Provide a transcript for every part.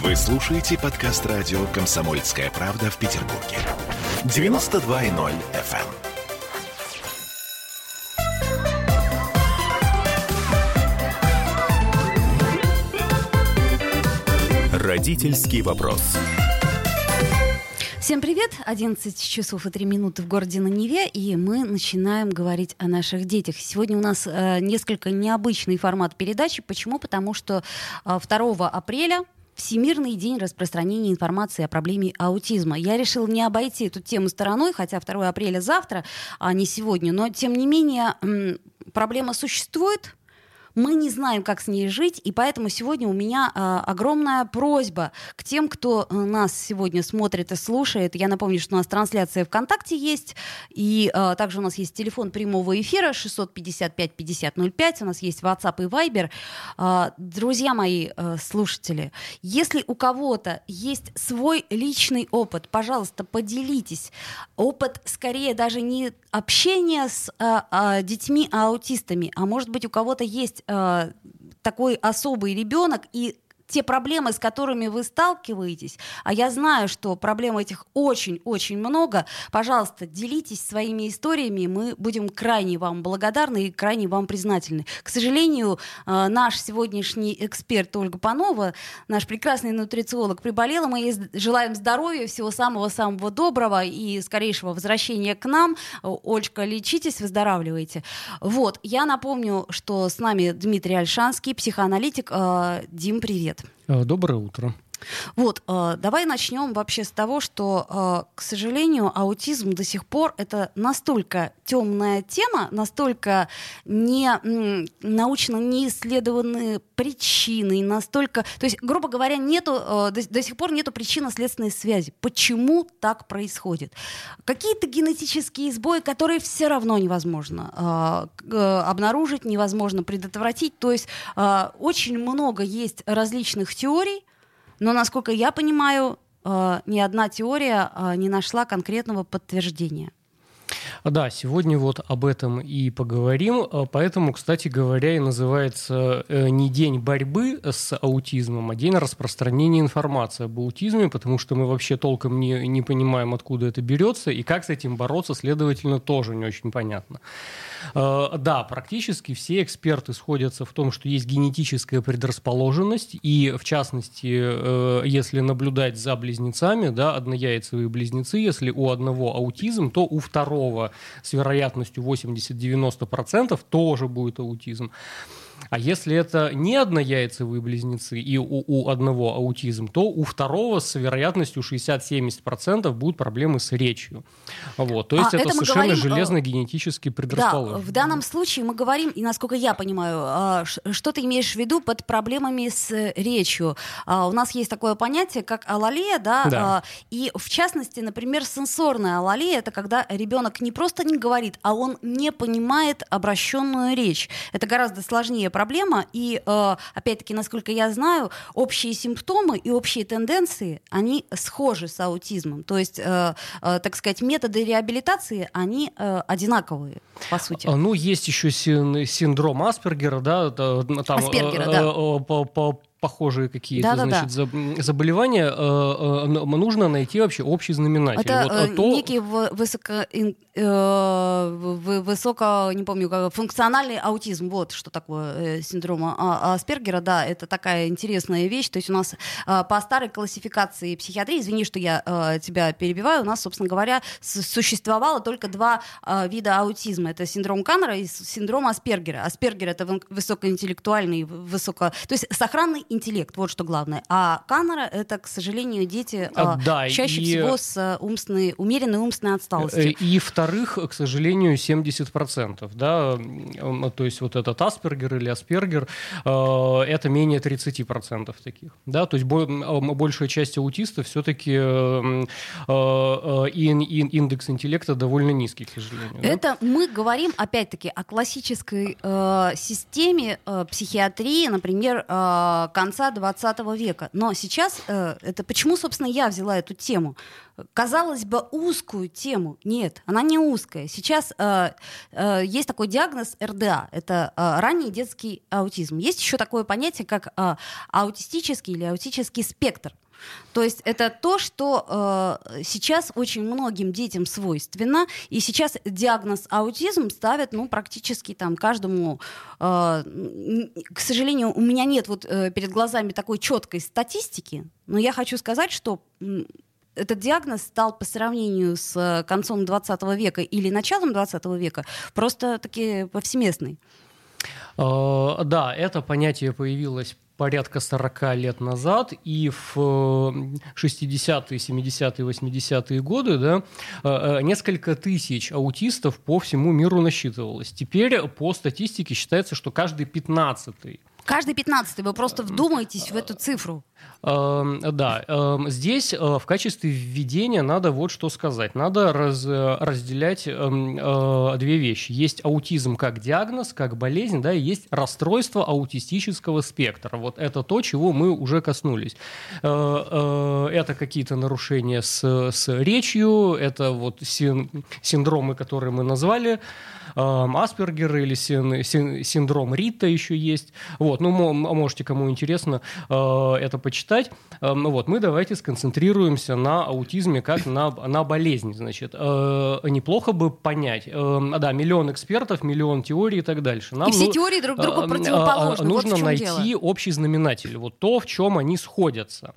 Вы слушаете подкаст радио «Комсомольская правда» в Петербурге. 92.0 FM. Родительский вопрос. Всем привет! 11 часов и 3 минуты в городе на Неве, и мы начинаем говорить о наших детях. Сегодня у нас э, несколько необычный формат передачи. Почему? Потому что э, 2 апреля Всемирный день распространения информации о проблеме аутизма. Я решил не обойти эту тему стороной, хотя 2 апреля завтра, а не сегодня. Но, тем не менее, проблема существует, мы не знаем, как с ней жить, и поэтому сегодня у меня э, огромная просьба к тем, кто э, нас сегодня смотрит и слушает. Я напомню, что у нас трансляция ВКонтакте есть, и э, также у нас есть телефон прямого эфира 655-5005, у нас есть WhatsApp и Viber. Э, друзья мои э, слушатели, если у кого-то есть свой личный опыт, пожалуйста, поделитесь. Опыт скорее даже не общения с э, э, детьми-аутистами, а может быть у кого-то есть э, такой особый ребенок, и те проблемы, с которыми вы сталкиваетесь, а я знаю, что проблем этих очень-очень много, пожалуйста, делитесь своими историями, мы будем крайне вам благодарны и крайне вам признательны. К сожалению, э, наш сегодняшний эксперт Ольга Панова, наш прекрасный нутрициолог, приболела. Мы ей желаем здоровья, всего самого-самого доброго и скорейшего возвращения к нам. Ольга, лечитесь, выздоравливайте. Вот, я напомню, что с нами Дмитрий Альшанский, психоаналитик. Э, Дим, привет. Э, доброе утро. Вот, э, давай начнем вообще с того, что, э, к сожалению, аутизм до сих пор это настолько темная тема, настолько не научно не исследованные причины, настолько, то есть, грубо говоря, нету до, до сих пор нету причинно-следственной связи. Почему так происходит? Какие-то генетические сбои, которые все равно невозможно обнаружить, невозможно предотвратить. То есть очень много есть различных теорий, но, насколько я понимаю, э, ни одна теория э, не нашла конкретного подтверждения. Да, сегодня вот об этом и поговорим. Э, поэтому, кстати говоря, и называется не день борьбы с аутизмом, а день распространения информации об аутизме, потому что мы вообще толком не, не понимаем, откуда это берется, и как с этим бороться, следовательно, тоже не очень понятно. Э, да, практически все эксперты сходятся в том, что есть генетическая предрасположенность, и в частности, э, если наблюдать за близнецами, да, однояйцевые близнецы, если у одного аутизм, то у второго с вероятностью 80-90% тоже будет аутизм. А если это не однояйцевые близнецы и у, у одного аутизм, то у второго с вероятностью 60-70% будут проблемы с речью. Вот. То есть а это, это совершенно говорим, железно генетически предрасположено. Да, в данном случае мы говорим, и насколько я понимаю, а, что ты имеешь в виду под проблемами с речью. А, у нас есть такое понятие, как алалия, да, да. и в частности, например, сенсорная алалия, это когда ребенок не просто не говорит, а он не понимает обращенную речь. Это гораздо сложнее проблема, и, э, опять-таки, насколько я знаю, общие симптомы и общие тенденции, они схожи с аутизмом. То есть, э, э, так сказать, методы реабилитации, они одинаковые, по сути. А, ну, есть еще синдром Аспергера, да, там, Аспергера, да. По, по, похожие какие-то да, значит, да, да. заболевания, нужно найти вообще общий знаменатель. Это вот, то... некий высоко, высоко, не помню, функциональный аутизм. Вот что такое синдром а, Аспергера. Да, это такая интересная вещь. То есть у нас по старой классификации психиатрии, извини, что я тебя перебиваю, у нас, собственно говоря, существовало только два вида аутизма. Это синдром Каннера и синдром Аспергера. Аспергер — это высокоинтеллектуальный, высоко... То есть сохранный интеллект, вот что главное. А Каннера — это, к сожалению, дети а, да, чаще и... всего с э, умственной, умеренной умственной отсталостью. Э, и вторых, к сожалению, 70%. Да? То есть вот этот Аспергер или Аспергер э, — это менее 30% таких. Да? То есть большая часть аутистов все-таки индекс интеллекта довольно низкий, к сожалению. Это да? мы говорим, опять-таки, о классической э, системе э, психиатрии, например, э, конца 20 века. Но сейчас э, это почему, собственно, я взяла эту тему? Казалось бы, узкую тему. Нет, она крайне узкое. Сейчас э, э, есть такой диагноз РДА, это э, ранний детский аутизм. Есть еще такое понятие, как э, аутистический или аутический спектр. То есть это то, что э, сейчас очень многим детям свойственно, и сейчас диагноз аутизм ставят, ну, практически там каждому. Э, к сожалению, у меня нет вот э, перед глазами такой четкой статистики, но я хочу сказать, что этот диагноз стал по сравнению с э, концом 20 века или началом 20 века просто таки повсеместный. Uh, да, это понятие появилось порядка 40 лет назад, и в 60-е, 70-е, 80-е годы да, э, э, несколько тысяч аутистов по всему миру насчитывалось. Теперь по статистике считается, что каждый 15-й Каждый пятнадцатый, вы просто вдумаетесь в эту цифру. Эм, да, эм, здесь э, в качестве введения надо вот что сказать. Надо раз, э, разделять эм, э, две вещи. Есть аутизм как диагноз, как болезнь, да, и есть расстройство аутистического спектра. Вот это то, чего мы уже коснулись. Это какие-то нарушения с, с речью, это вот синдромы, которые мы назвали. Аспергер или син, син, синдром Рита еще есть. Вот, ну, можете, кому интересно, э, это почитать. Вот, мы давайте сконцентрируемся на аутизме как на, на болезни, значит. Э, неплохо бы понять, да, миллион экспертов, миллион теорий и так дальше. Нам, и все ну, теории друг другу противоположны. Нужно вот найти дело. общий знаменатель, вот то, в чем они сходятся.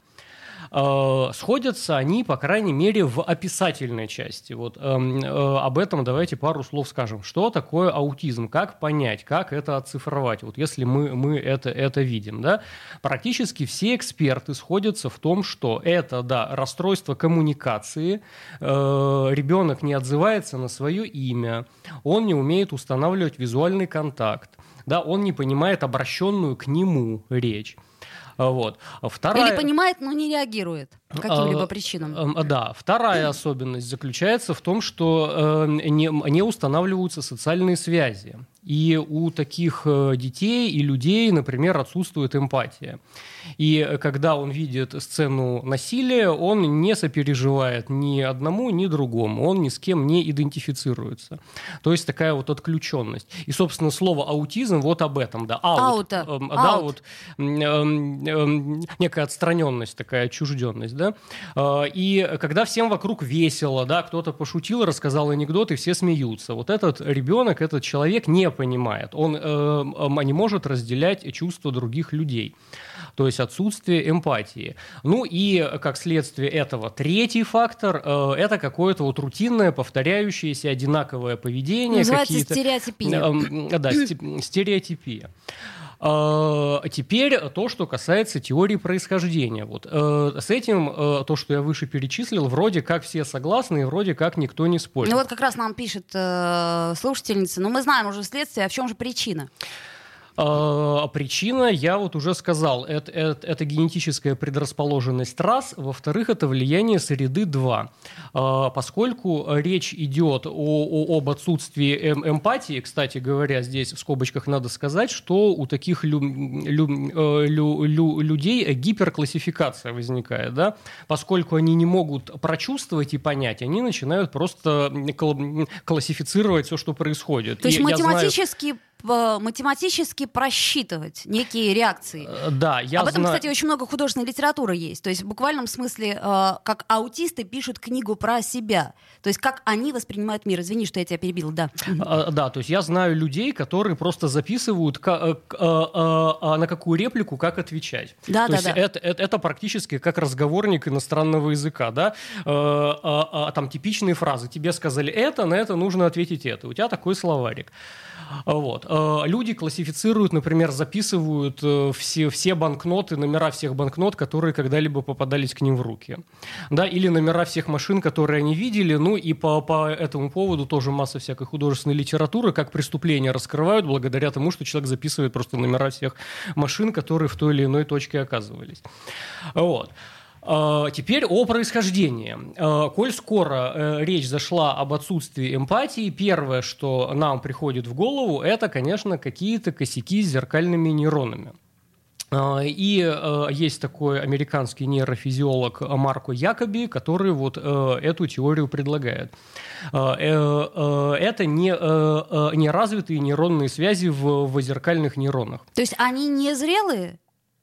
Э, сходятся они, по крайней мере, в описательной части. Вот эм, э, об этом давайте пару слов скажем. Что такое аутизм? Как понять? Как это оцифровать? Вот если мы, мы это, это видим. Да? Практически все эксперты сходятся в том, что это да, расстройство коммуникации, э, ребенок не отзывается на свое имя, он не умеет устанавливать визуальный контакт, да, он не понимает обращенную к нему речь. Вот. Вторая... Или понимает, но не реагирует по каким-либо а, причинам. Да. Вторая особенность заключается в том, что э, не, не устанавливаются социальные связи. И у таких э, детей и людей, например, отсутствует эмпатия. И когда он видит сцену насилия, он не сопереживает ни одному, ни другому. Он ни с кем не идентифицируется. То есть такая вот отключенность. И, собственно, слово аутизм вот об этом. Да, аут. Аута. Эм, да, вот эм, эм, некая отстраненность, такая отчужденность. Да? Э, и когда всем вокруг весело, да, кто-то пошутил, рассказал анекдот, и все смеются. Вот этот ребенок, этот человек не понимает. Он э, не может разделять чувства других людей. То есть отсутствие эмпатии. Ну и как следствие этого третий фактор э, это какое-то вот рутинное, повторяющееся, одинаковое поведение. Называется стереотипия. Э, да, стереотипия. А теперь то, что касается теории происхождения. Вот, э, с этим э, то, что я выше перечислил, вроде как все согласны, и вроде как никто не спорит. Ну вот как раз нам пишет э, слушательница, но мы знаем уже следствие, а в чем же причина? А, причина, я вот уже сказал, это, это, это генетическая предрасположенность раз, во-вторых, это влияние среды два. А, поскольку речь идет о, о, об отсутствии эм, эмпатии, кстати говоря, здесь в скобочках надо сказать, что у таких лю, лю, э, лю, лю, людей гиперклассификация возникает, да? поскольку они не могут прочувствовать и понять, они начинают просто классифицировать все, что происходит. То есть и математически знаю математически просчитывать некие реакции. Э, да, я Об этом, знаю... кстати, очень много художественной литературы есть. То есть в буквальном смысле, э, как аутисты пишут книгу про себя. То есть как они воспринимают мир. Извини, что я тебя перебил, да. А, да, то есть я знаю людей, которые просто записывают э, а на какую реплику как отвечать. Да, то да, есть да. Это, это, это практически как разговорник иностранного языка, да. А, там типичные фразы. Тебе сказали это, на это нужно ответить это. У тебя такой словарик. Вот. Э, люди классифицируют, например, записывают э, все, все банкноты, номера всех банкнот, которые когда-либо попадались к ним в руки. Да, или номера всех машин, которые они видели. Ну и по, по этому поводу тоже масса всякой художественной литературы, как преступления раскрывают благодаря тому, что человек записывает просто номера всех машин, которые в той или иной точке оказывались. Вот. А, теперь о происхождении. А, коль скоро э, речь зашла об отсутствии эмпатии, первое, что нам приходит в голову, это, конечно, какие-то косяки с зеркальными нейронами. А, и э, есть такой американский нейрофизиолог Марко Якоби, который вот э, эту теорию предлагает. Это не, неразвитые нейронные связи в, в зеркальных нейронах. То есть они не зрелые?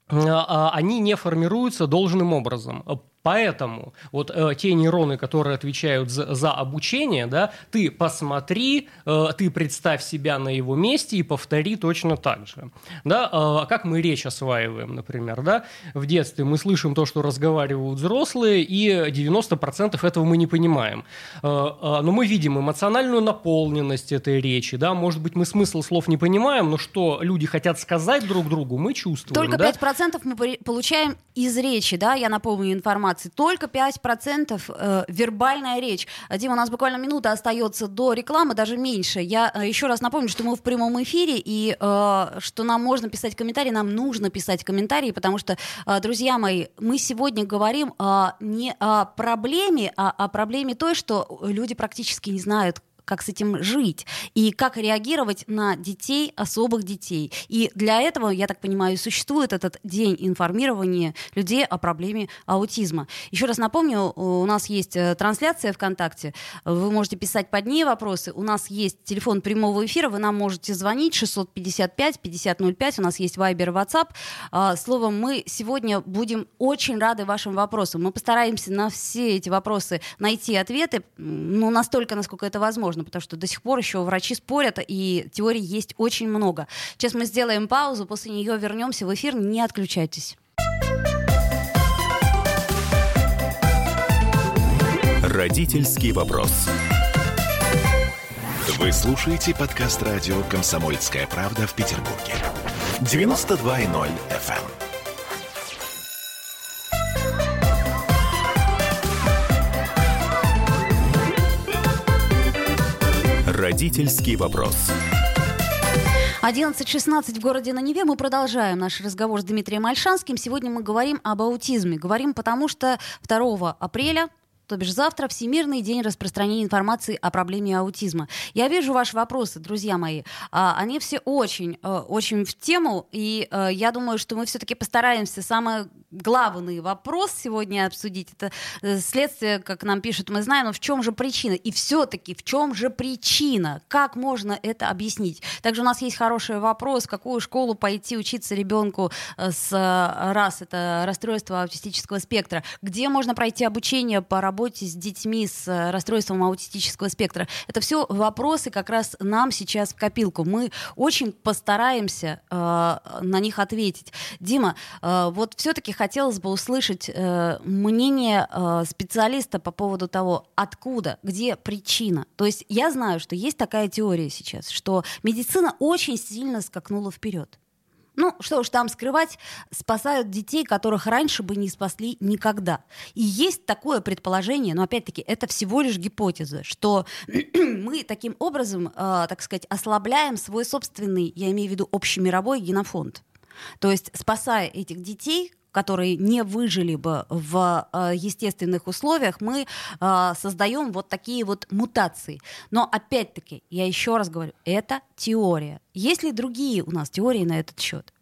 А, они не формируются должным образом. Поэтому вот э, те нейроны, которые отвечают за, за обучение, да, ты посмотри, э, ты представь себя на его месте и повтори точно так же. Да, э, как мы речь осваиваем, например, да, в детстве мы слышим то, что разговаривают взрослые, и 90% этого мы не понимаем. Э, э, но мы видим эмоциональную наполненность этой речи, да, может быть, мы смысл слов не понимаем, но что люди хотят сказать друг другу, мы чувствуем. Только да? 5% мы получаем из речи, да, я напомню информацию информации. Только 5% э, вербальная речь. Дима, у нас буквально минута остается до рекламы, даже меньше. Я э, еще раз напомню, что мы в прямом эфире, и э, что нам можно писать комментарии, нам нужно писать комментарии, потому что, э, друзья мои, мы сегодня говорим э, не о проблеме, а о проблеме той, что люди практически не знают, как с этим жить и как реагировать на детей, особых детей. И для этого, я так понимаю, существует этот день информирования людей о проблеме аутизма. Еще раз напомню, у нас есть э, трансляция ВКонтакте, вы можете писать под ней вопросы, у нас есть телефон прямого эфира, вы нам можете звонить 655 5005, у нас есть Viber WhatsApp. А, словом, мы сегодня будем очень рады вашим вопросам. Мы постараемся на все эти вопросы найти ответы, ну, настолько, насколько это возможно возможно, потому что до сих пор еще врачи спорят, и теорий есть очень много. Сейчас мы сделаем паузу, после нее вернемся в эфир, не отключайтесь. Родительский вопрос. Вы слушаете подкаст радио «Комсомольская правда» в Петербурге. 92.0 FM. Родительский вопрос. 11.16 в городе на Неве. Мы продолжаем наш разговор с Дмитрием Альшанским. Сегодня мы говорим об аутизме. Говорим потому, что 2 апреля то бишь завтра Всемирный день распространения информации о проблеме аутизма. Я вижу ваши вопросы, друзья мои. А, они все очень, э, очень в тему, и э, я думаю, что мы все-таки постараемся самый главный вопрос сегодня обсудить. Это э, следствие, как нам пишут, мы знаем, но в чем же причина? И все-таки в чем же причина? Как можно это объяснить? Также у нас есть хороший вопрос, в какую школу пойти учиться ребенку с раз это расстройство аутистического спектра, где можно пройти обучение по работе работе с детьми с э, расстройством аутистического спектра. Это все вопросы как раз нам сейчас в копилку. Мы очень постараемся э, на них ответить. Дима, э, вот все-таки хотелось бы услышать э, мнение э, специалиста по поводу того, откуда, где причина. То есть я знаю, что есть такая теория сейчас, что медицина очень сильно скакнула вперед. Ну, что уж там скрывать, спасают детей, которых раньше бы не спасли никогда. И есть такое предположение, но опять-таки это всего лишь гипотеза, что мы таким образом, э, так сказать, ослабляем свой собственный, я имею в виду общемировой генофонд. То есть, спасая этих детей, которые не выжили бы в э, естественных условиях, мы э, создаем вот такие вот мутации. Но опять-таки, я еще раз говорю, это теория. Есть ли другие у нас теории на этот счет?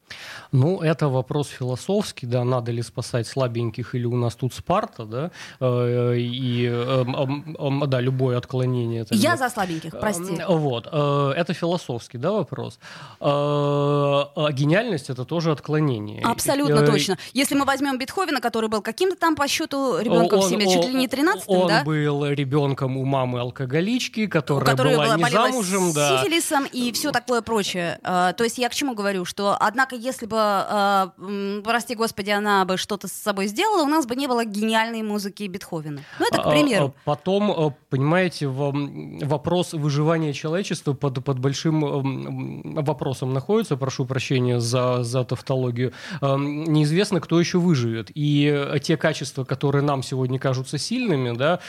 Ну, это вопрос философский, да, надо ли спасать слабеньких или у нас тут Спарта, да, э, и, эм, эм, да, любое отклонение. Тогда. Я за слабеньких, прости. Вот, э, это философский, да, вопрос. Э, а гениальность – это тоже отклонение. Абсолютно точно. Если мы возьмем Бетховена, который был каким-то там по счету ребенком в семье, чуть ли не 13 Он да? был ребенком у мамы алкоголички, которая, которая была, была не замужем, да. сифилисом и все такое прочее. То есть я к чему говорю, что, однако, если бы, э, прости господи, она бы что-то с собой сделала, у нас бы не было гениальной музыки Бетховена. Ну, это к а, примеру. А, потом, э, понимаете, вопрос выживания человечества под, под большим вопросом находится, прошу прощения за, за тавтологию. Неизвестно, кто еще выживет. И те качества, которые нам сегодня кажутся сильными, да,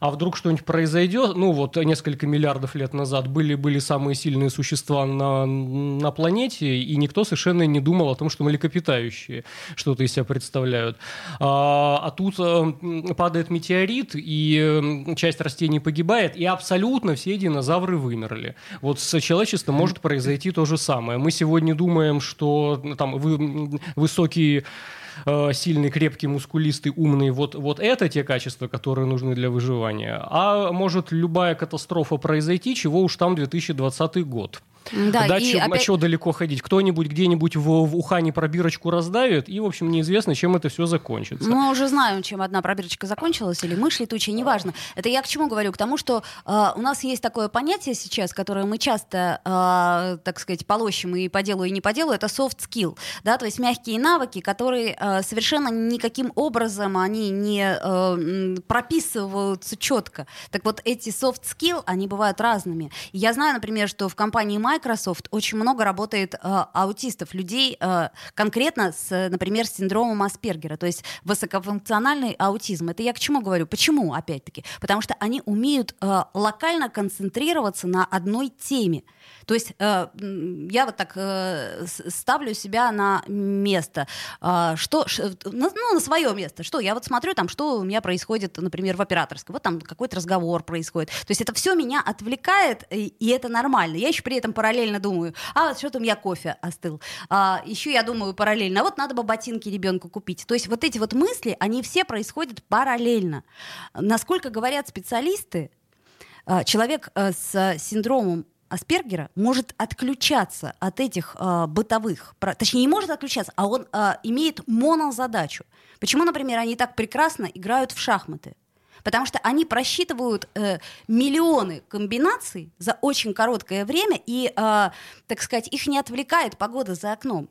а вдруг что-нибудь произойдет, ну вот несколько миллиардов лет назад были, были самые сильные существа на, на планете, и никто совершенно не не думал о том, что млекопитающие что-то из себя представляют. А, а тут э, падает метеорит, и э, часть растений погибает, и абсолютно все динозавры вымерли. Вот с человечеством может произойти то же самое. Мы сегодня думаем, что там вы, высокие Э, сильный, крепкий, мускулистый, умный, вот, вот это те качества, которые нужны для выживания. А может любая катастрофа произойти, чего уж там 2020 год. Да, да и чем, опять... а что далеко ходить? Кто-нибудь где-нибудь в, в Ухане пробирочку раздавит, и, в общем, неизвестно, чем это все закончится. Мы уже знаем, чем одна пробирочка закончилась, или мышь летучая, неважно. Это я к чему говорю? К тому, что э, у нас есть такое понятие сейчас, которое мы часто, э, так сказать, полощем и по делу, и не по делу, это soft skill, да, то есть мягкие навыки, которые э, совершенно никаким образом они не э, прописываются четко. Так вот, эти soft skill, они бывают разными. Я знаю, например, что в компании Microsoft очень много работает э, аутистов, людей э, конкретно с, например, с синдромом Аспергера, то есть высокофункциональный аутизм. Это я к чему говорю? Почему, опять-таки? Потому что они умеют э, локально концентрироваться на одной теме. То есть э, я вот так э, ставлю себя на место, э, что, ш, ну, на свое место. Что я вот смотрю там, что у меня происходит, например, в операторской. Вот там какой-то разговор происходит. То есть это все меня отвлекает, и, и это нормально. Я еще при этом параллельно думаю, а что-то у меня кофе остыл. А, еще я думаю параллельно, а вот надо бы ботинки ребенку купить. То есть вот эти вот мысли, они все происходят параллельно. Насколько говорят специалисты, а, человек э, с синдромом Аспергера может отключаться от этих э, бытовых, точнее не может отключаться, а он э, имеет монозадачу. Почему, например, они так прекрасно играют в шахматы? Потому что они просчитывают э, миллионы комбинаций за очень короткое время, и, э, так сказать, их не отвлекает погода за окном.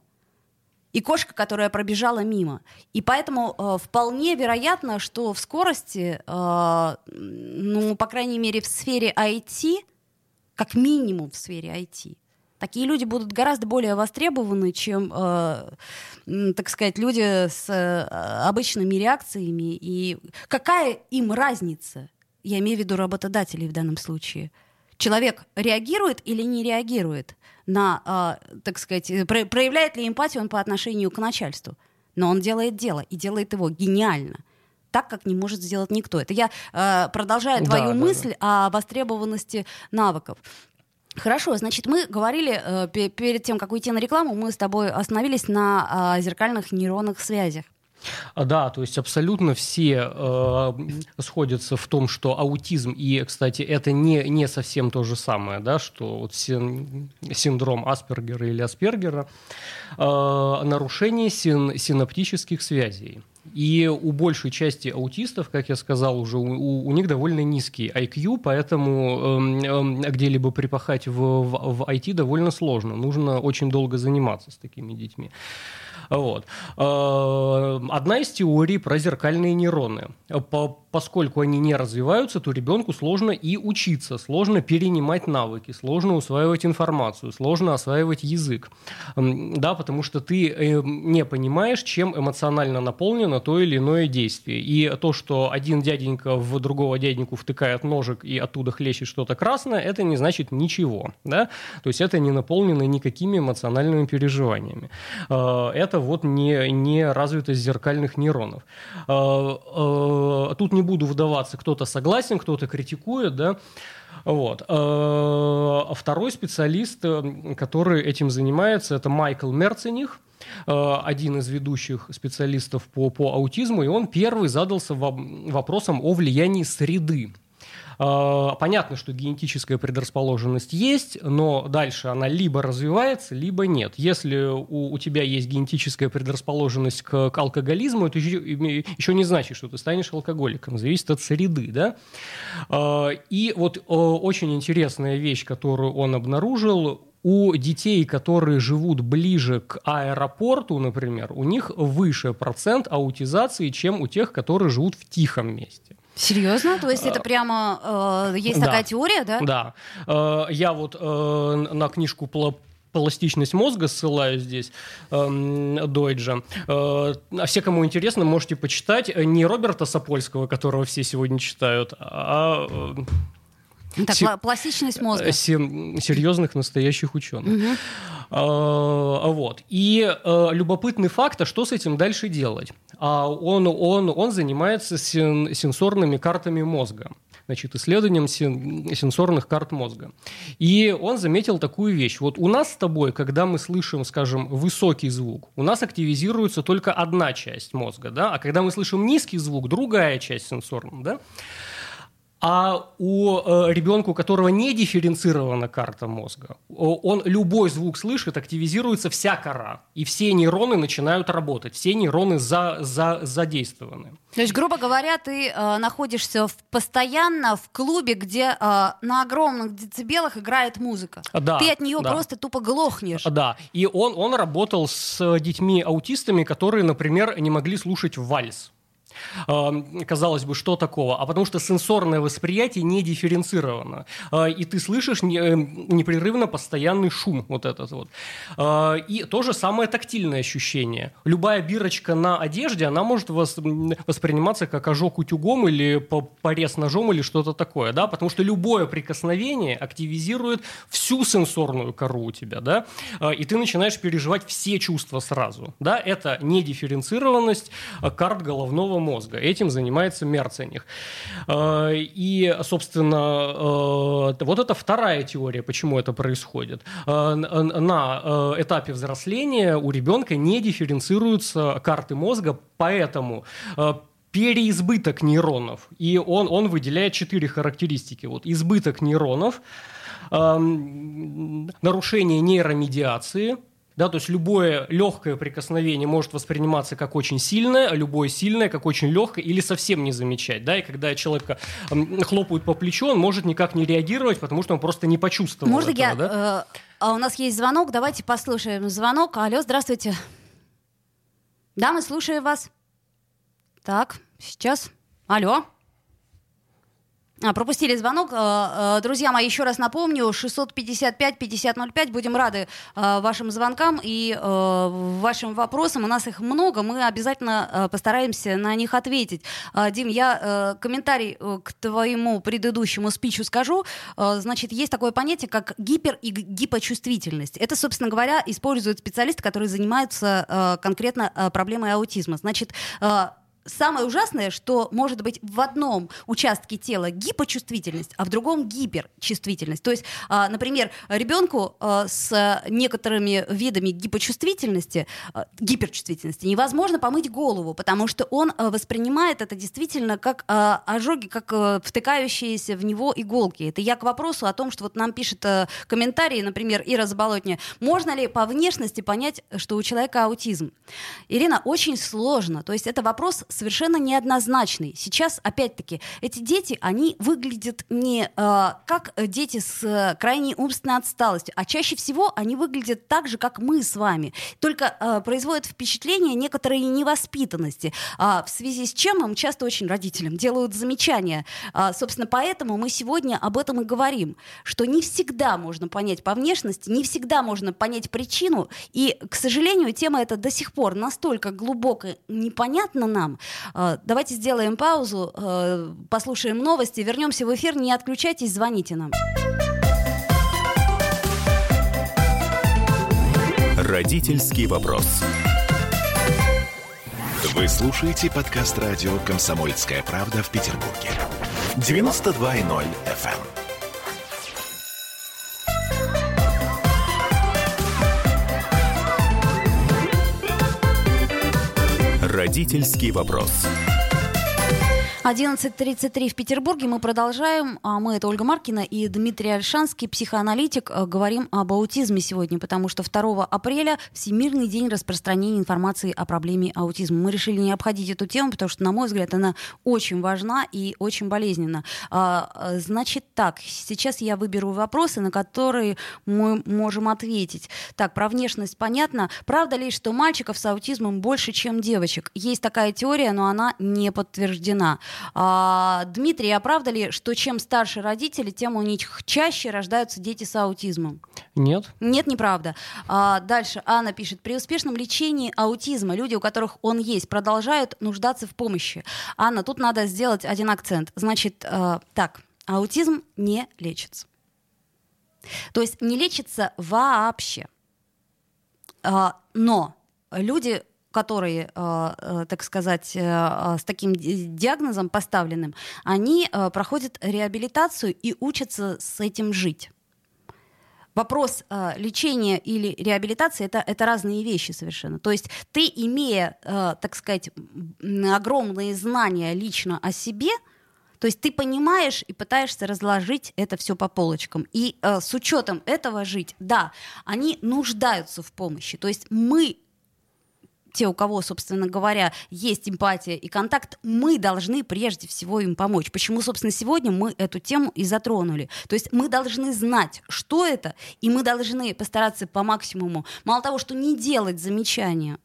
И кошка, которая пробежала мимо. И поэтому э, вполне вероятно, что в скорости, э, ну, по крайней мере, в сфере IT, как минимум в сфере IT. Такие люди будут гораздо более востребованы, чем, э, так сказать, люди с э, обычными реакциями. И какая им разница? Я имею в виду работодателей в данном случае. Человек реагирует или не реагирует на, э, так сказать, про- проявляет ли эмпатию он по отношению к начальству? Но он делает дело и делает его гениально так, как не может сделать никто. Это я э, продолжаю твою да, мысль да. о востребованности навыков. Хорошо, значит, мы говорили э, перед тем, как уйти на рекламу, мы с тобой остановились на э, зеркальных нейронных связях. А, да, то есть абсолютно все э, сходятся в том, что аутизм, и, кстати, это не, не совсем то же самое, да, что вот син, синдром Аспергера или Аспергера, э, нарушение син, синаптических связей. И у большей части аутистов, как я сказал уже, у, у них довольно низкий IQ, поэтому э, э, где-либо припахать в, в, в IT довольно сложно. Нужно очень долго заниматься с такими детьми. Вот. Э, одна из теорий про зеркальные нейроны. По, поскольку они не развиваются, то ребенку сложно и учиться, сложно перенимать навыки, сложно усваивать информацию, сложно осваивать язык. Да, потому что ты э, не понимаешь, чем эмоционально наполнено то или иное действие. И то, что один дяденька в другого дяденьку втыкает ножик и оттуда хлещет что-то красное, это не значит ничего. Да? То есть это не наполнено никакими эмоциональными переживаниями. Э, это вот не, не развитость зеркальных нейронов. А, а, тут не буду вдаваться, кто-то согласен, кто-то критикует, да, вот. А второй специалист, э, который этим занимается, это Майкл Мерцених, один из ведущих специалистов по, по аутизму, и он первый задался вопросом о влиянии среды понятно, что генетическая предрасположенность есть, но дальше она либо развивается, либо нет. Если у, у тебя есть генетическая предрасположенность к, к алкоголизму, это еще, еще не значит, что ты станешь алкоголиком. Зависит от среды. Да? А, и вот очень интересная вещь, которую он обнаружил, у детей, которые живут ближе к аэропорту, например, у них выше процент аутизации, чем у тех, которые живут в тихом месте. Серьезно? То есть это прямо э, есть да. такая теория, да? Да. Э, я вот э, на книжку пластичность мозга ссылаюсь здесь, э, Дойджа. Э, а все, кому интересно, можете почитать не Роберта Сапольского, которого все сегодня читают, а... Э, так, Се- пластичность мозга. Серьезных настоящих ученых. Угу. А, вот. И а, любопытный факт, а что с этим дальше делать? А он, он, он занимается сен, сенсорными картами мозга значит, исследованием сенсорных карт мозга. И он заметил такую вещь. Вот у нас с тобой, когда мы слышим, скажем, высокий звук, у нас активизируется только одна часть мозга, да? а когда мы слышим низкий звук, другая часть сенсорная. Да? А у э, ребенка, у которого не дифференцирована карта мозга, он любой звук слышит, активизируется вся кора, и все нейроны начинают работать, все нейроны за, за, задействованы. То есть, грубо говоря, ты э, находишься в, постоянно в клубе, где э, на огромных децибелах играет музыка. Да, ты от нее да. просто тупо глохнешь. Да, и он, он работал с детьми-аутистами, которые, например, не могли слушать вальс. Казалось бы, что такого? А потому что сенсорное восприятие не дифференцировано. А, и ты слышишь э, непрерывно постоянный шум вот этот вот. А, и то же самое тактильное ощущение. Любая бирочка на одежде, она может восприниматься как ожог утюгом или порез ножом или что-то такое, да, потому что любое прикосновение активизирует всю сенсорную кору у тебя, да, а, и ты начинаешь переживать все чувства сразу, да, это недифференцированность карт головного мозга. Этим занимается Мерцених. Э, и, собственно, э, вот это вторая теория, почему это происходит. Э, на этапе взросления у ребенка не дифференцируются карты мозга, поэтому переизбыток нейронов. И он, он выделяет четыре характеристики. Вот избыток нейронов, эм, нарушение нейромедиации – да, то есть любое легкое прикосновение может восприниматься как очень сильное, а любое сильное как очень легкое или совсем не замечать, да, и когда человека хлопают по плечу, он может никак не реагировать, потому что он просто не почувствовал Можно этого, я, да? Э, а у нас есть звонок, давайте послушаем звонок. Алло, здравствуйте. Да, мы слушаем вас. Так, сейчас. Алло. А, пропустили звонок. А, а, друзья мои, еще раз напомню, 655-5005. Будем рады вашим звонкам и вашим вопросам. У нас их много, мы обязательно постараемся на них ответить. Дим, я комментарий э, к твоему предыдущему спичу скажу. Значит, есть такое понятие, как гипер- и гипочувствительность. Это, собственно говоря, используют специалисты, которые занимаются конкретно проблемой аутизма. Значит, самое ужасное, что может быть в одном участке тела гипочувствительность, а в другом гиперчувствительность. То есть, а, например, ребенку а, с некоторыми видами гипочувствительности, а, гиперчувствительности невозможно помыть голову, потому что он воспринимает это действительно как ожоги, как втыкающиеся в него иголки. Это я к вопросу о том, что вот нам пишет комментарии, например, Ира Заболотня, можно ли по внешности понять, что у человека аутизм? Ирина, очень сложно. То есть это вопрос совершенно неоднозначный. Сейчас, опять-таки, эти дети, они выглядят не э, как дети с э, крайней умственной отсталостью, а чаще всего они выглядят так же, как мы с вами. Только э, производят впечатление некоторой невоспитанности, э, в связи с чем им часто очень родителям делают замечания. Э, собственно, поэтому мы сегодня об этом и говорим, что не всегда можно понять по внешности, не всегда можно понять причину, и, к сожалению, тема эта до сих пор настолько глубоко непонятна нам, Э, давайте сделаем паузу, э, послушаем новости, вернемся в эфир. Не отключайтесь, звоните нам. Родительский вопрос. Вы слушаете подкаст радио «Комсомольская правда» в Петербурге. 92.0 FM. Родительский вопрос. 11.33 в Петербурге. Мы продолжаем. А мы, это Ольга Маркина и Дмитрий Альшанский, психоаналитик. Э, говорим об аутизме сегодня, потому что 2 апреля Всемирный день распространения информации о проблеме аутизма. Мы решили не обходить эту тему, потому что, на мой взгляд, она очень важна и очень болезненна. А, значит так, сейчас я выберу вопросы, на которые мы можем ответить. Так, про внешность понятно. Правда ли, что мальчиков с аутизмом больше, чем девочек? Есть такая теория, но она не подтверждена. А, Дмитрий, а правда ли, что чем старше родители, тем у них чаще рождаются дети с аутизмом? Нет. Нет, неправда. А, дальше Анна пишет. При успешном лечении аутизма люди, у которых он есть, продолжают нуждаться в помощи. Анна, тут надо сделать один акцент. Значит, э, так, аутизм не лечится. То есть не лечится вообще. А, но люди которые, э, э, так сказать, э, с таким диагнозом поставленным, они проходят реабилитацию и учатся с этим жить. Вопрос э, лечения или реабилитации это, это разные вещи совершенно. То есть ты, имея, э, так сказать, огромные знания лично о себе, то есть ты понимаешь и пытаешься разложить это все по полочкам. И э, с учетом этого жить, да, они нуждаются в помощи. То есть мы те, у кого, собственно говоря, есть эмпатия и контакт, мы должны прежде всего им помочь. Почему, собственно, сегодня мы эту тему и затронули. То есть мы должны знать, что это, и мы должны постараться по максимуму, мало того, что не делать замечания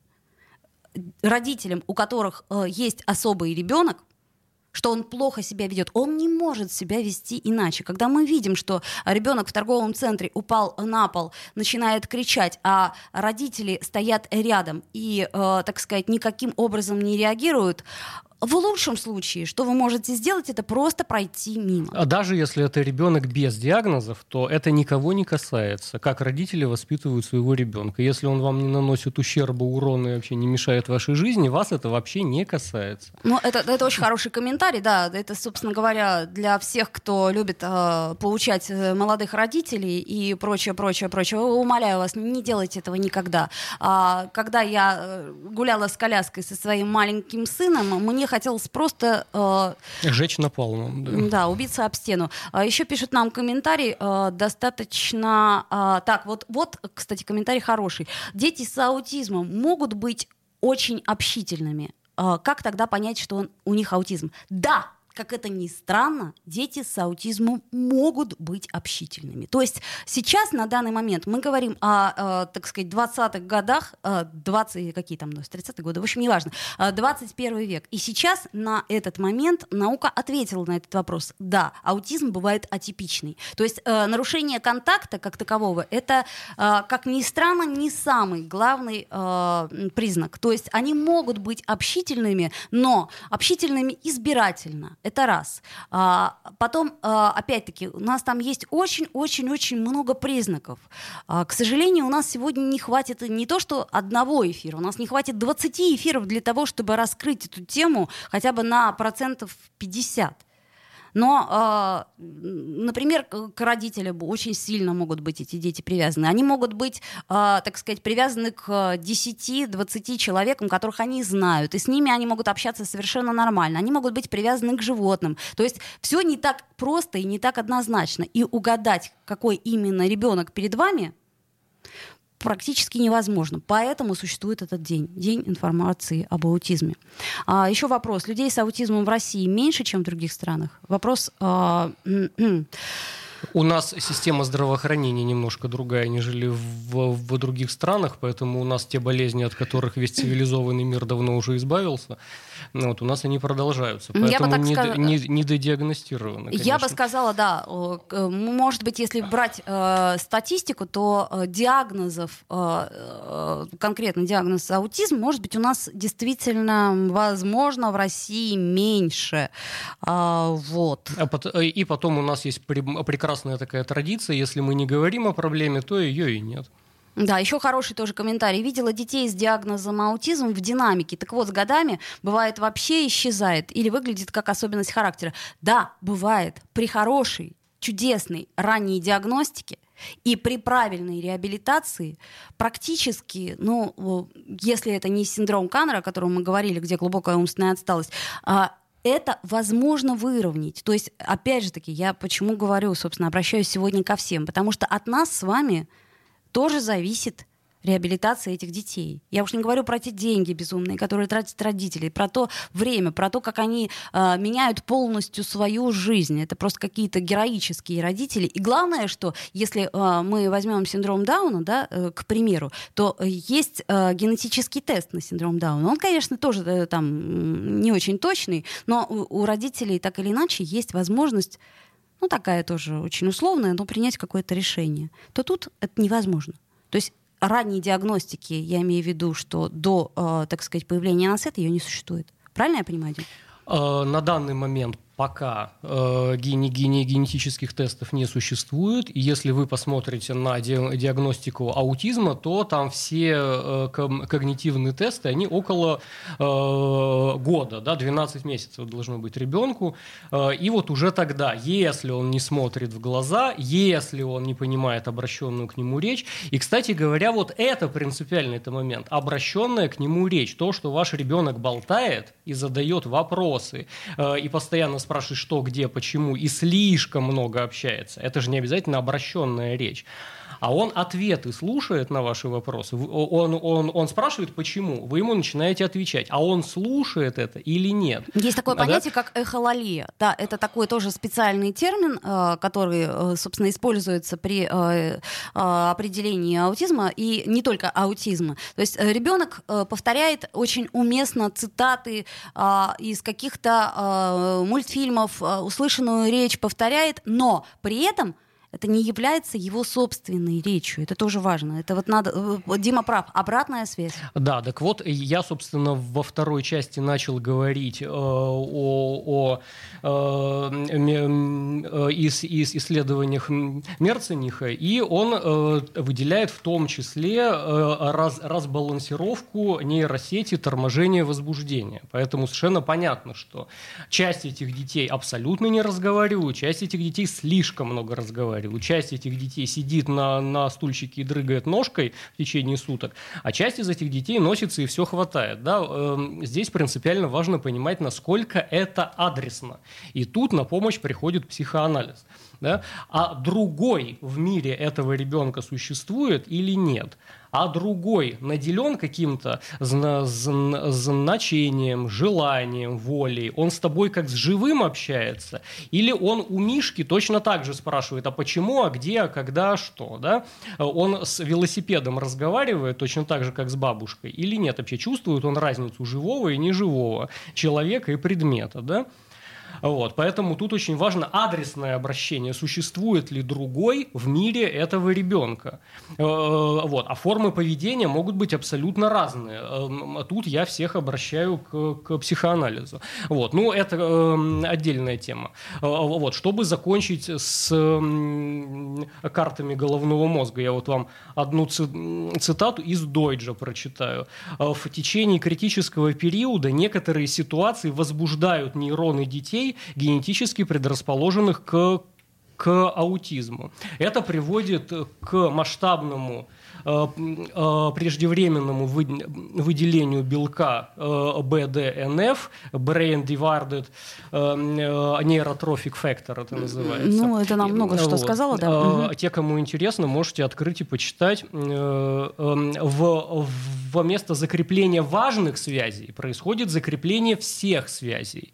родителям, у которых э, есть особый ребенок, что он плохо себя ведет. Он не может себя вести иначе. Когда мы видим, что ребенок в торговом центре упал на пол, начинает кричать, а родители стоят рядом и, э, так сказать, никаким образом не реагируют, в лучшем случае, что вы можете сделать, это просто пройти мимо. А даже если это ребенок без диагнозов, то это никого не касается. Как родители воспитывают своего ребенка. Если он вам не наносит ущерба, урона и вообще не мешает вашей жизни, вас это вообще не касается. Ну, это, это очень хороший комментарий, да. Это, собственно говоря, для всех, кто любит э, поучать э, молодых родителей и прочее, прочее, прочее. Умоляю вас, не делайте этого никогда. А, когда я э, гуляла с коляской со своим маленьким сыном, мне хотелось просто... Э, Жечь напалмом. Да. да, убиться об стену. А еще пишут нам комментарий, э, достаточно... Э, так, вот, вот, кстати, комментарий хороший. Дети с аутизмом могут быть очень общительными. Э, как тогда понять, что он, у них аутизм? Да, как это ни странно, дети с аутизмом могут быть общительными. То есть сейчас, на данный момент, мы говорим о, э, так сказать, 20-х годах, э, 20, какие там, 30-е годы, в общем, неважно, э, 21 век. И сейчас на этот момент наука ответила на этот вопрос. Да, аутизм бывает атипичный. То есть э, нарушение контакта как такового, это, э, как ни странно, не самый главный э, признак. То есть они могут быть общительными, но общительными избирательно. Это раз. А, потом, а, опять-таки, у нас там есть очень-очень-очень много признаков. А, к сожалению, у нас сегодня не хватит не то, что одного эфира, у нас не хватит 20 эфиров для того, чтобы раскрыть эту тему хотя бы на процентов 50. Но, а, например, к родителям очень сильно могут быть эти дети привязаны. Они могут быть, а, так сказать, привязаны к 10-20 человекам, которых они знают, и с ними они могут общаться совершенно нормально. Они могут быть привязаны к животным. То есть все не так просто и не так однозначно. И угадать, какой именно ребенок перед вами, практически невозможно. Поэтому существует этот день, день информации об аутизме. А, еще вопрос. Людей с аутизмом в России меньше, чем в других странах? Вопрос... А, у нас система здравоохранения немножко другая, нежели в, в других странах, поэтому у нас те болезни, от которых весь цивилизованный мир давно уже избавился, ну, вот у нас они продолжаются. Поэтому не, сказ... не, недодиагностированы. Конечно. Я бы сказала, да. Может быть, если брать э, статистику, то э, диагнозов, э, э, конкретно диагноз аутизм, может быть, у нас действительно, возможно, в России меньше. Э, вот. А, и потом у нас есть прекрасная такая традиция, если мы не говорим о проблеме, то ее и нет. Да, еще хороший тоже комментарий. Видела детей с диагнозом аутизм в динамике. Так вот, с годами бывает вообще исчезает или выглядит как особенность характера. Да, бывает. При хорошей, чудесной ранней диагностике и при правильной реабилитации практически, ну, если это не синдром Каннера, о котором мы говорили, где глубокая умственная отсталость, а, это возможно выровнять. То есть, опять же таки, я почему говорю, собственно, обращаюсь сегодня ко всем, потому что от нас с вами тоже зависит реабилитация этих детей. Я уж не говорю про те деньги безумные, которые тратят родители, про то время, про то, как они э, меняют полностью свою жизнь. Это просто какие-то героические родители. И главное, что если э, мы возьмем синдром Дауна, да, э, к примеру, то есть э, генетический тест на синдром Дауна. Он, конечно, тоже э, там не очень точный, но у, у родителей так или иначе есть возможность ну такая тоже очень условная, но принять какое-то решение, то тут это невозможно. То есть ранней диагностики, я имею в виду, что до, э, так сказать, появления свет ее не существует. Правильно я понимаю? Э, на данный момент пока э, генетических тестов не существует. И если вы посмотрите на ди, диагностику аутизма, то там все э, когнитивные тесты, они около э, года, да, 12 месяцев должно быть ребенку. Э, и вот уже тогда, если он не смотрит в глаза, если он не понимает обращенную к нему речь, и, кстати говоря, вот это принципиальный это момент, обращенная к нему речь, то, что ваш ребенок болтает и задает вопросы, э, и постоянно спрашивает, что, где, почему, и слишком много общается. Это же не обязательно обращенная речь а он ответы слушает на ваши вопросы, он, он, он спрашивает, почему, вы ему начинаете отвечать, а он слушает это или нет. Есть такое понятие, да? как эхололия. Да, это такой тоже специальный термин, э, который, э, собственно, используется при э, определении аутизма, и не только аутизма. То есть ребенок повторяет очень уместно цитаты из каких-то мультфильмов, услышанную речь повторяет, но при этом это не является его собственной речью. Это тоже важно. Это вот надо... Э, Дима прав. Обратная связь. Да, так вот, я, собственно, во второй части начал говорить э, о, о э, э, из, из исследованиях Мерцениха, и он э, выделяет в том числе э, раз, разбалансировку нейросети торможения возбуждения. Поэтому совершенно понятно, что часть этих детей абсолютно не разговаривают, часть этих детей слишком много разговаривают говорил, часть этих детей сидит на, на стульчике и дрыгает ножкой в течение суток, а часть из этих детей носится и все хватает. Да? Эм, здесь принципиально важно понимать, насколько это адресно. И тут на помощь приходит психоанализ. Да? А другой в мире этого ребенка существует или нет? А другой наделен каким-то значением, желанием, волей, он с тобой как с живым общается, или он у Мишки точно так же спрашивает, а почему, а где, а когда, что, да? Он с велосипедом разговаривает точно так же, как с бабушкой, или нет, вообще чувствует он разницу живого и неживого человека и предмета, да? Вот, поэтому тут очень важно адресное обращение. Существует ли другой в мире этого ребенка? Э, вот, а формы поведения могут быть абсолютно разные. Э, тут я всех обращаю к, к психоанализу. Вот, ну, это э, отдельная тема. Вот, чтобы закончить с картами головного мозга, я вот вам одну цитату из Дойджа прочитаю. В течение критического периода некоторые ситуации возбуждают нейроны детей детей, генетически предрасположенных к к аутизму. Это приводит к масштабному э, э, преждевременному выделению белка э, БДНФ, Brain Divided Neurotrophic Factor это называется. Ну, это нам много что сказала, да. Те, кому интересно, можете открыть и почитать. В, в место закрепления важных связей происходит закрепление всех связей.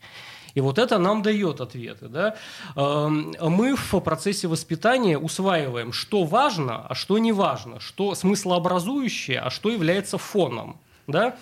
И вот это нам дает ответы. Да? Эм, мы в процессе воспитания усваиваем, что важно, а что не важно, что смыслообразующее, а что является фоном. Да?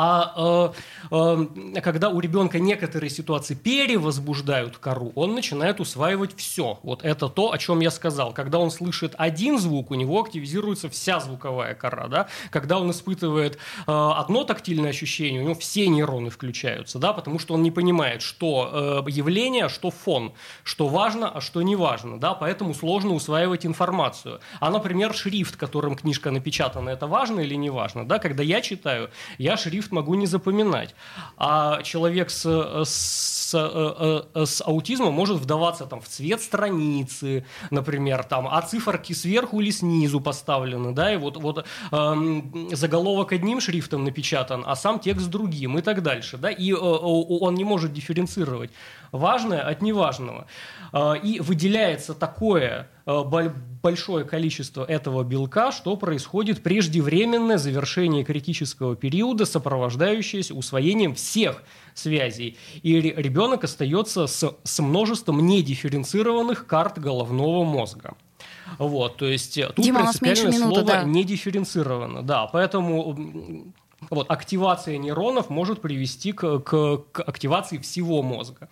А э, э, когда у ребенка некоторые ситуации перевозбуждают кору, он начинает усваивать все. Вот это то, о чем я сказал. Когда он слышит один звук, у него активизируется вся звуковая кора. Да? Когда он испытывает э, одно тактильное ощущение, у него все нейроны включаются, да? потому что он не понимает, что э, явление, а что фон, что важно, а что не важно. Да? Поэтому сложно усваивать информацию. А, например, шрифт, которым книжка напечатана, это важно или не важно? Да? Когда я читаю, я шрифт шрифт могу не запоминать. А человек с, с, э, э, с аутизмом может вдаваться там, в цвет страницы, например, там, а циферки сверху или снизу поставлены, да, и вот, вот э, заголовок одним шрифтом напечатан, а сам текст другим и так дальше, да, и э, он не может дифференцировать важное от неважного. Э, и выделяется такое Э, большое количество этого белка, что происходит преждевременное завершение критического периода, сопровождающееся усвоением всех связей. И ребенок остается с, с множеством недифференцированных карт головного мозга. Вот, то есть э, тут Дима, принципиальное слово да. не дифференцировано. Да, поэтому Вот, активация нейронов может привести к, к, к активации всего мозга.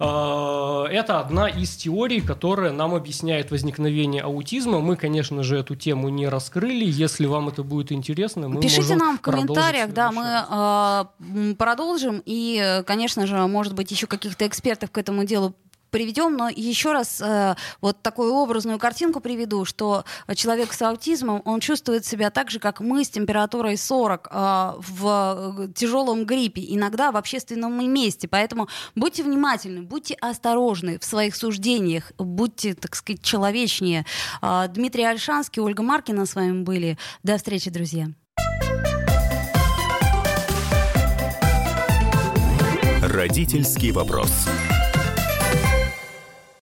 А, это одна из теорий, которая нам объясняет возникновение аутизма. Мы, конечно же, эту тему не раскрыли. Если вам это будет интересно, мы Пишите можем нам в комментариях, да, мы э, продолжим. И, конечно же, может быть, еще каких-то экспертов к этому делу приведем, но еще раз э, вот такую образную картинку приведу, что человек с аутизмом, он чувствует себя так же, как мы с температурой 40 э, в тяжелом гриппе, иногда в общественном месте. Поэтому будьте внимательны, будьте осторожны в своих суждениях, будьте, так сказать, человечнее. Э, Дмитрий Альшанский, Ольга Маркина с вами были. До встречи, друзья. Родительский вопрос.